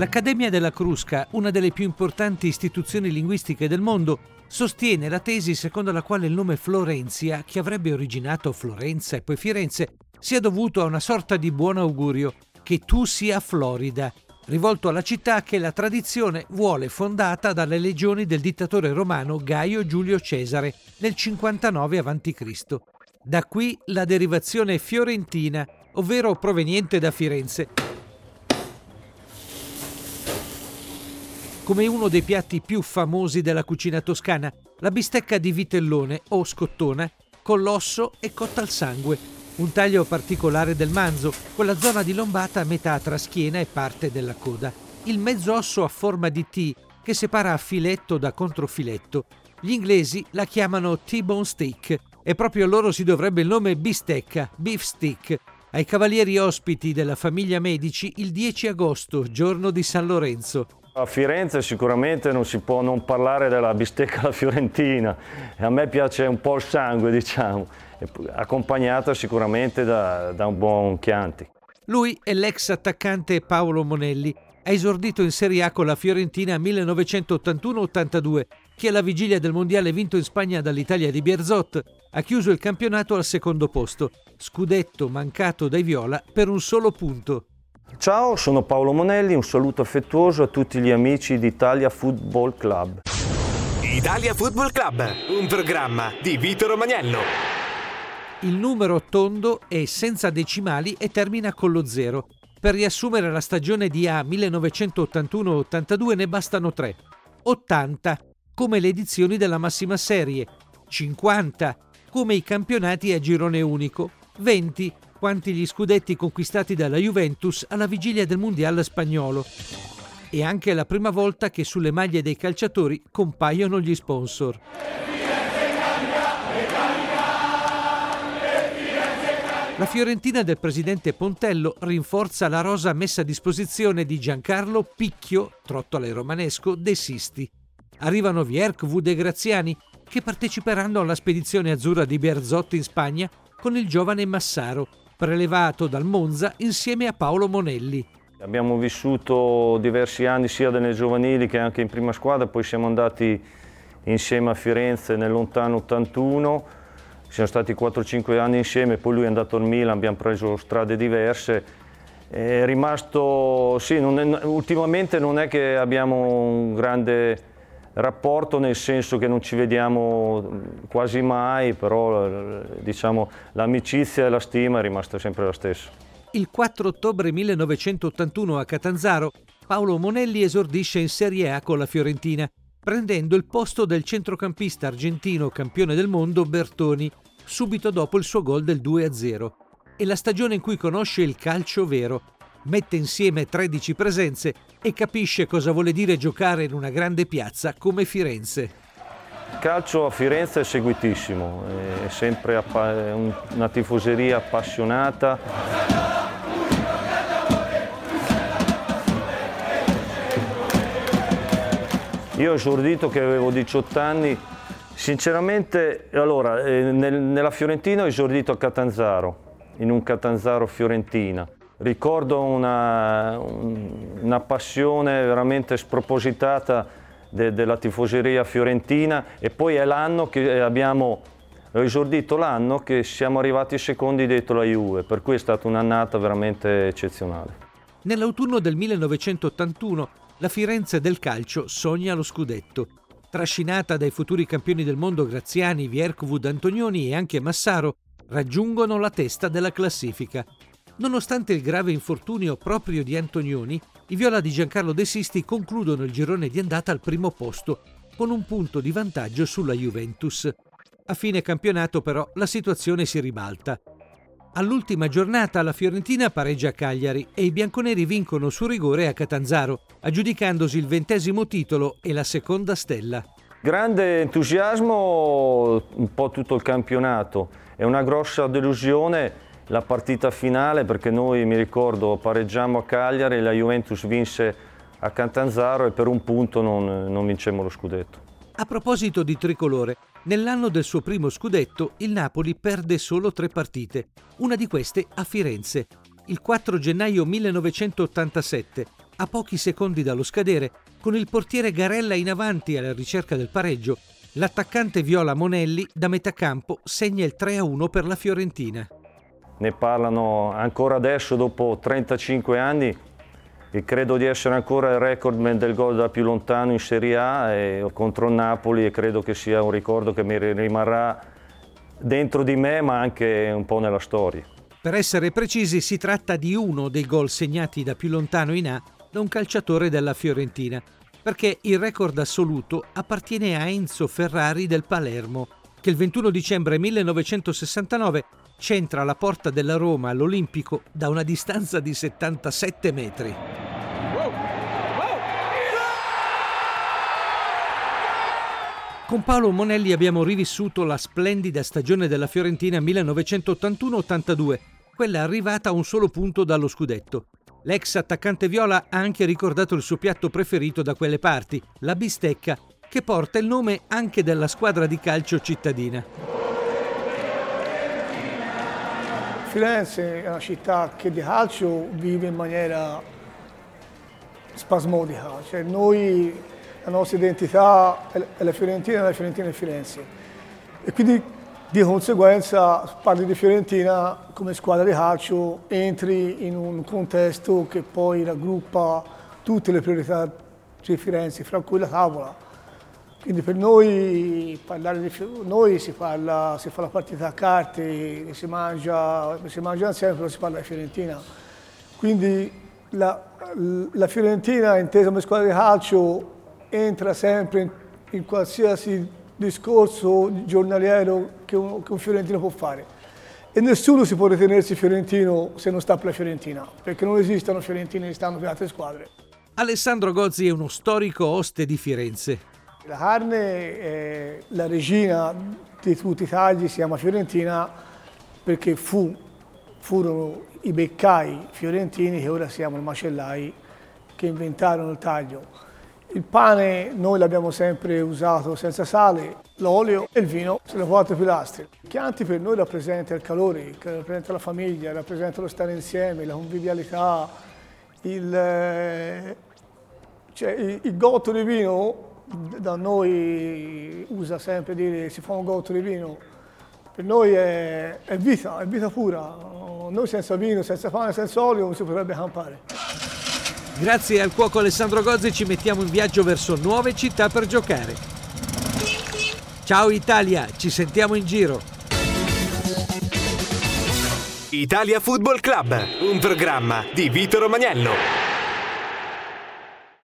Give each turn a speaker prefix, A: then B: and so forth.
A: L'Accademia della Crusca, una delle più importanti istituzioni linguistiche del mondo, sostiene la tesi secondo la quale il nome Florenzia, che avrebbe originato Florenza e poi Firenze, sia dovuto a una sorta di buon augurio, che tu sia Florida, rivolto alla città che la tradizione vuole fondata dalle legioni del dittatore romano Gaio Giulio Cesare nel 59 a.C. Da qui la derivazione fiorentina, ovvero proveniente da Firenze. Come uno dei piatti più famosi della cucina toscana, la bistecca di vitellone o scottona con l'osso e cotta al sangue, un taglio particolare del manzo, con la zona di lombata a metà tra schiena e parte della coda, il mezzo osso a forma di T che separa filetto da controfiletto. Gli inglesi la chiamano T-bone steak e proprio a loro si dovrebbe il nome bistecca, beef stick, ai cavalieri ospiti della famiglia Medici il 10 agosto, giorno di San Lorenzo.
B: A Firenze sicuramente non si può non parlare della bistecca alla fiorentina e a me piace un po' il sangue, diciamo, accompagnata sicuramente da, da un buon Chianti.
A: Lui è l'ex attaccante Paolo Monelli, ha esordito in Serie A con la Fiorentina 1981-82, che alla vigilia del mondiale vinto in Spagna dall'Italia di Bierzot ha chiuso il campionato al secondo posto, scudetto mancato dai Viola per un solo punto.
B: Ciao, sono Paolo Monelli, un saluto affettuoso a tutti gli amici di Italia Football Club.
C: Italia Football Club, un programma di Vito Romagnello.
A: Il numero tondo è senza decimali e termina con lo zero. Per riassumere la stagione di A 1981-82 ne bastano tre. 80, come le edizioni della massima serie. 50, come i campionati a girone unico. 20, quanti gli scudetti conquistati dalla Juventus alla vigilia del Mondiale spagnolo. E anche la prima volta che sulle maglie dei calciatori compaiono gli sponsor. La Fiorentina del presidente Pontello rinforza la rosa messa a disposizione di Giancarlo Picchio, trottole romanesco, De Sisti. Arrivano Vierk, e Graziani, che parteciperanno alla spedizione azzurra di Berzotto in Spagna con il giovane Massaro, prelevato dal Monza insieme a Paolo Monelli.
B: Abbiamo vissuto diversi anni sia nelle giovanili che anche in prima squadra, poi siamo andati insieme a Firenze nel lontano 81, siamo stati 4-5 anni insieme, poi lui è andato al Milan, abbiamo preso strade diverse. È rimasto, sì, non è, ultimamente non è che abbiamo un grande rapporto nel senso che non ci vediamo quasi mai, però diciamo, l'amicizia e la stima è rimasta sempre la stessa.
A: Il 4 ottobre 1981 a Catanzaro, Paolo Monelli esordisce in Serie A con la Fiorentina, prendendo il posto del centrocampista argentino campione del mondo Bertoni, subito dopo il suo gol del 2-0. È la stagione in cui conosce il calcio vero, mette insieme 13 presenze e capisce cosa vuole dire giocare in una grande piazza come Firenze.
B: Il calcio a Firenze è seguitissimo, è sempre una tifoseria appassionata. Io ho esordito che avevo 18 anni, sinceramente, allora, eh, nella Fiorentina ho esordito a Catanzaro, in un Catanzaro Fiorentina ricordo una, una passione veramente spropositata de, della tifoseria fiorentina e poi è l'anno che abbiamo ho esordito l'anno che siamo arrivati secondi dietro la Juve, per cui è stata un'annata veramente eccezionale.
A: Nell'autunno del 1981 la Firenze del calcio sogna lo scudetto. Trascinata dai futuri campioni del mondo Graziani, Vierkovud, Antonioni e anche Massaro, raggiungono la testa della classifica. Nonostante il grave infortunio proprio di Antonioni, i viola di Giancarlo De Sisti concludono il girone di andata al primo posto, con un punto di vantaggio sulla Juventus. A fine campionato però la situazione si ribalta. All'ultima giornata la Fiorentina pareggia a Cagliari e i bianconeri vincono su rigore a Catanzaro, aggiudicandosi il ventesimo titolo e la seconda stella.
B: Grande entusiasmo un po' tutto il campionato, è una grossa delusione la partita finale perché noi, mi ricordo, pareggiamo a Cagliari, la Juventus vinse a Cantanzaro e per un punto non, non vincemmo lo scudetto.
A: A proposito di tricolore, nell'anno del suo primo scudetto il Napoli perde solo tre partite, una di queste a Firenze. Il 4 gennaio 1987, a pochi secondi dallo scadere, con il portiere Garella in avanti alla ricerca del pareggio, l'attaccante Viola Monelli da metà campo segna il 3-1 per la Fiorentina.
B: Ne parlano ancora adesso dopo 35 anni e credo di essere ancora il recordman del gol da più lontano in Serie A e, contro il Napoli e credo che sia un ricordo che mi rimarrà dentro di me ma anche un po' nella storia.
A: Per essere precisi si tratta di uno dei gol segnati da più lontano in A da un calciatore della Fiorentina, perché il record assoluto appartiene a Enzo Ferrari del Palermo, che il 21 dicembre 1969 centra la porta della Roma all'Olimpico da una distanza di 77 metri. Con Paolo Monelli abbiamo rivissuto la splendida stagione della Fiorentina 1981-82, quella arrivata a un solo punto dallo scudetto. L'ex attaccante viola ha anche ricordato il suo piatto preferito da quelle parti, la bistecca, che porta il nome anche della squadra di calcio cittadina.
D: Firenze è una città che di calcio vive in maniera spasmodica, cioè noi la nostra identità è la Fiorentina la Fiorentina è Firenze. E quindi di conseguenza parli di Fiorentina come squadra di calcio, entri in un contesto che poi raggruppa tutte le priorità di Firenze, fra cui la tavola. Quindi per noi parlare di noi si, parla, si fa la partita a carte, si mangia, si mangia insieme, però si parla di Fiorentina. Quindi la, la Fiorentina intesa come squadra di calcio entra sempre in, in qualsiasi discorso giornaliero che un, che un fiorentino può fare. E nessuno si può ritenersi fiorentino se non sta per la Fiorentina, perché non esistono fiorentini che stanno per altre squadre.
A: Alessandro Gozzi è uno storico oste di Firenze.
D: La carne è la regina di tutti i tagli, si chiama Fiorentina perché fu, furono i beccai fiorentini che ora siamo i macellai che inventarono il taglio. Il pane noi l'abbiamo sempre usato senza sale, l'olio e il vino sono quattro pilastri. I Chianti per noi rappresenta il calore, rappresenta la famiglia, rappresenta lo stare insieme, la convivialità, il, eh, cioè, il, il gotto di vino, da noi usa sempre dire si fa un gotto di vino, per noi è, è vita, è vita pura. Noi senza vino, senza pane, senza olio non si potrebbe campare.
A: Grazie al cuoco Alessandro Gozzi ci mettiamo in viaggio verso nuove città per giocare. Ciao Italia, ci sentiamo in giro.
C: Italia Football Club, un programma di Vito Romagnello.